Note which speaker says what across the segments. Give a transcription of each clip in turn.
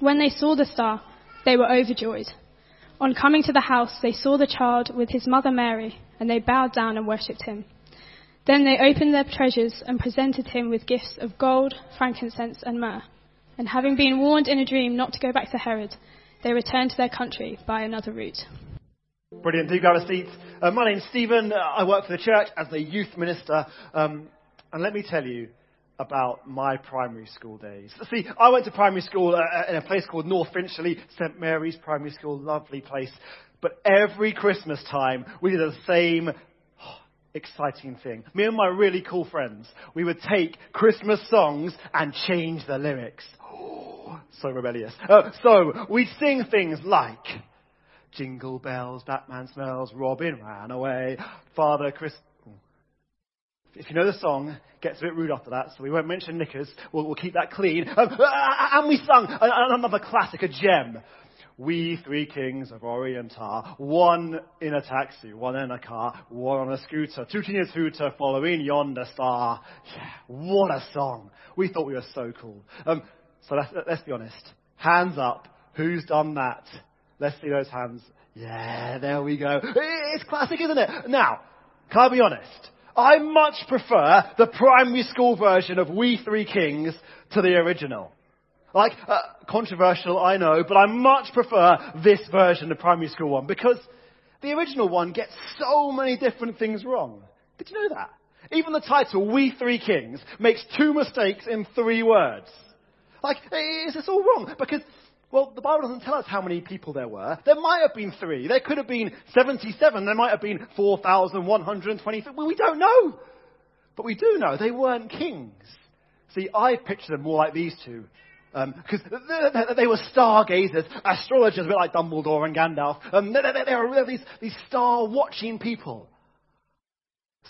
Speaker 1: When they saw the star, they were overjoyed. On coming to the house, they saw the child with his mother Mary, and they bowed down and worshipped him. Then they opened their treasures and presented him with gifts of gold, frankincense, and myrrh. And having been warned in a dream not to go back to Herod, they returned to their country by another route.
Speaker 2: Brilliant. Do grab a seat. Uh, my name's Stephen. I work for the church as the youth minister. Um, and let me tell you about my primary school days. See, I went to primary school uh, uh in a place called North Finchley, St Mary's Primary School, lovely place. But every Christmas time, we did the same exciting thing. Me and my really cool friends, we would take Christmas songs and change the lyrics. So rebellious. Uh, so we'd sing things like Jingle bells, Batman smells, Robin ran away, Father Chris. If you know the song, gets a bit rude after that, so we won't mention knickers. We'll, we'll keep that clean. Um, and we sung another classic, a gem. We three kings of Orient are, one in a taxi, one in a car, one on a scooter, tooting a hooter, following yonder star. Yeah, what a song. We thought we were so cool. Um, so let's, let's be honest. Hands up. Who's done that? Let's see those hands. Yeah, there we go. It's classic, isn't it? Now, can I be honest? I much prefer the primary school version of We Three Kings to the original. Like, uh, controversial, I know, but I much prefer this version, the primary school one, because the original one gets so many different things wrong. Did you know that? Even the title, We Three Kings, makes two mistakes in three words. Like, is this all wrong? Because well, the Bible doesn't tell us how many people there were. There might have been three. There could have been 77. There might have been 4,120. Well, we don't know. But we do know they weren't kings. See, I picture them more like these two. Because um, they were stargazers, astrologers, a bit like Dumbledore and Gandalf. Um, they, they, they were these, these star-watching people.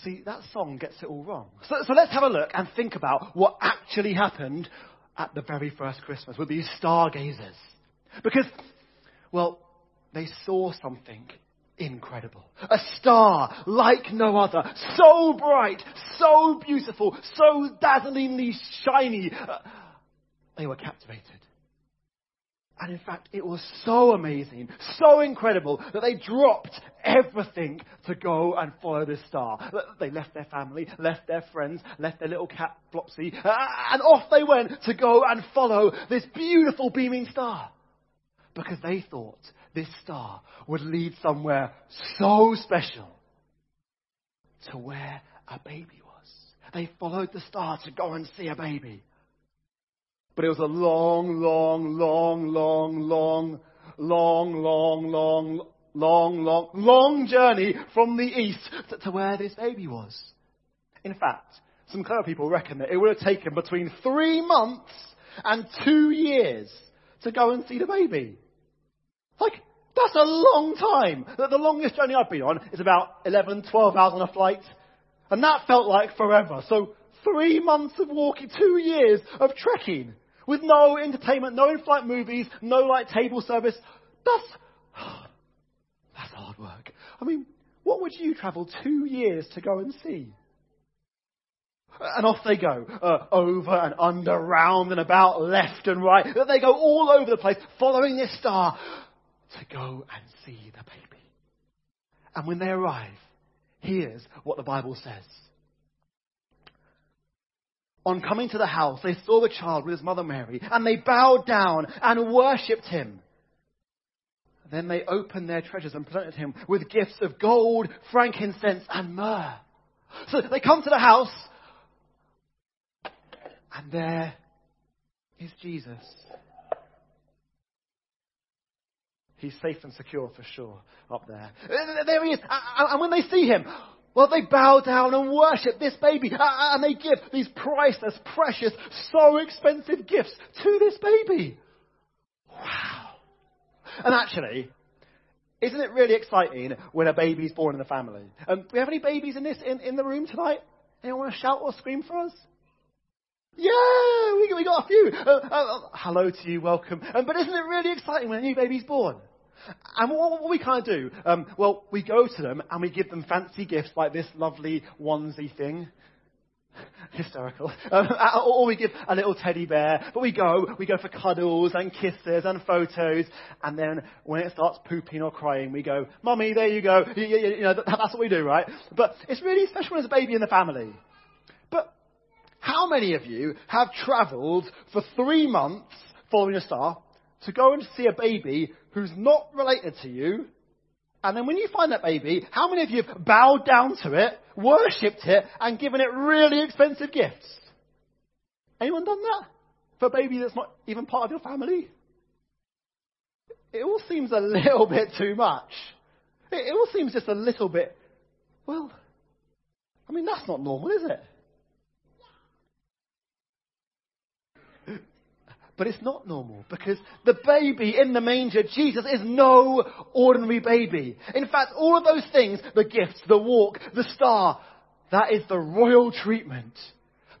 Speaker 2: See, that song gets it all wrong. So, so let's have a look and think about what actually happened at the very first Christmas with these stargazers. Because, well, they saw something incredible. A star like no other. So bright, so beautiful, so dazzlingly shiny. Uh, they were captivated. And in fact, it was so amazing, so incredible that they dropped everything to go and follow this star. They left their family, left their friends, left their little cat Flopsy, and off they went to go and follow this beautiful beaming star. Because they thought this star would lead somewhere so special to where a baby was. They followed the star to go and see a baby. But it was a long, long, long, long, long, long, long, long, long, long, long journey from the east to, where this baby was. In fact, some clever people reckon that it would have taken between three months and two years to go and see the baby. Like, that's a long time. The longest journey I've been on is about 11, 12 hours on a flight. And that felt like forever. So three months of walking, two years of trekking with no entertainment, no in-flight movies, no like table service. That's, that's hard work. I mean, what would you travel two years to go and see? And off they go, uh, over and under, round and about, left and right. They go all over the place, following this star to go and see the baby. And when they arrive, here's what the Bible says. On coming to the house, they saw the child with his mother Mary, and they bowed down and worshipped him. Then they opened their treasures and presented him with gifts of gold, frankincense, and myrrh. So they come to the house, and there is Jesus. He's safe and secure for sure up there. There he is. And when they see him, well, they bow down and worship this baby. And they give these priceless, precious, so expensive gifts to this baby. Wow. And actually, isn't it really exciting when a baby's born in the family? Um, do we have any babies in this in, in the room tonight? Anyone want to shout or scream for us? Yeah, we, we got a few. Uh, uh, uh, hello to you, welcome. Um, but isn't it really exciting when a new baby's born? And what, what we kind of do, um, well, we go to them and we give them fancy gifts like this lovely onesie thing. Hysterical. Um, or we give a little teddy bear. But we go, we go for cuddles and kisses and photos. And then when it starts pooping or crying, we go, Mummy, there you go. You, you, you know, that's what we do, right? But it's really special when there's a baby in the family. But how many of you have travelled for three months following a star to go and see a baby who's not related to you. And then when you find that baby, how many of you have bowed down to it, worshipped it, and given it really expensive gifts? Anyone done that? For a baby that's not even part of your family? It all seems a little bit too much. It, all seems just a little bit, well, I mean, that's not normal, is it? But it's not normal because the baby in the manger, Jesus, is no ordinary baby. In fact, all of those things, the gifts, the walk, the star, that is the royal treatment.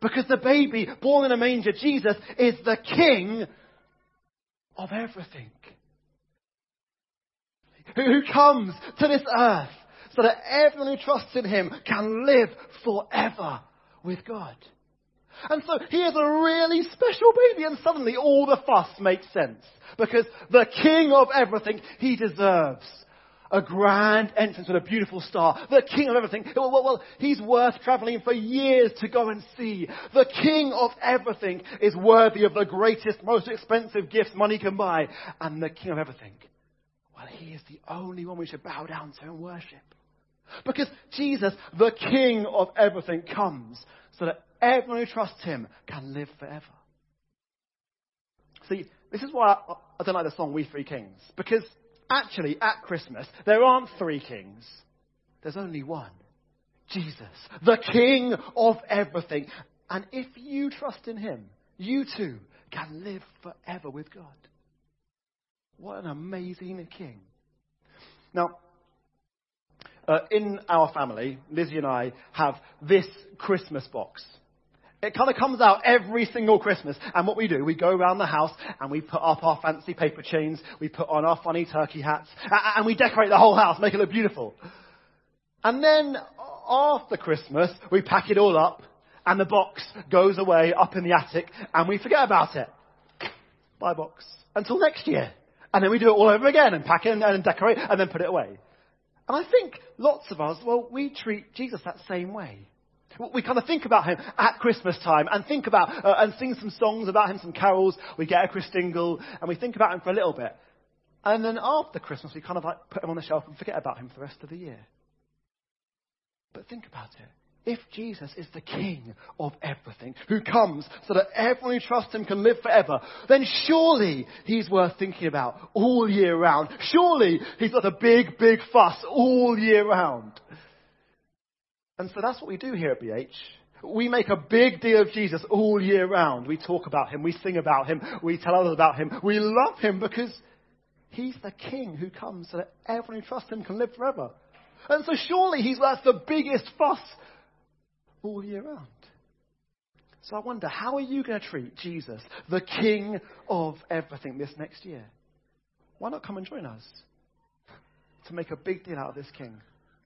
Speaker 2: Because the baby born in a manger, Jesus, is the king of everything. Who comes to this earth so that everyone who trusts in him can live forever with God. And so he is a really special baby, and suddenly all the fuss makes sense. Because the king of everything, he deserves a grand entrance with a beautiful star. The king of everything. Well, well, well, he's worth traveling for years to go and see. The king of everything is worthy of the greatest, most expensive gifts money can buy. And the king of everything, well, he is the only one we should bow down to and worship. Because Jesus, the king of everything, comes so that everyone who trusts him can live forever. See, this is why I, don't like the song We Three Kings. Because actually, at Christmas, there aren't three kings. There's only one. Jesus, the King of everything. And if you trust in him, you too can live forever with God. What an amazing king. Now, uh, in our family, Lizzie and I have this Christmas box. It kind of comes out every single Christmas. And what we do, we go around the house and we put up our fancy paper chains, we put on our funny turkey hats, and we decorate the whole house, make it look beautiful. And then after Christmas, we pack it all up and the box goes away up in the attic and we forget about it. Bye box. Until next year. And then we do it all over again and pack it and decorate and then put it away. And I think lots of us, well, we treat Jesus that same way. We kind of think about him at Christmas time and think about uh, and sing some songs about him, some carols. We get a Christingle and we think about him for a little bit. And then after Christmas, we kind of like put him on the shelf and forget about him for the rest of the year. But think about it. If Jesus is the King of everything, who comes so that everyone who trusts him can live forever, then surely he's worth thinking about all year round. Surely he's got a big, big fuss all year round. And so that's what we do here at BH. We make a big deal of Jesus all year round. We talk about him, we sing about him, we tell others about him. We love him because he's the king who comes so that everyone who trusts him can live forever. And so surely he's worth the biggest fuss all year round. So I wonder, how are you going to treat Jesus, the king of everything, this next year? Why not come and join us to make a big deal out of this king?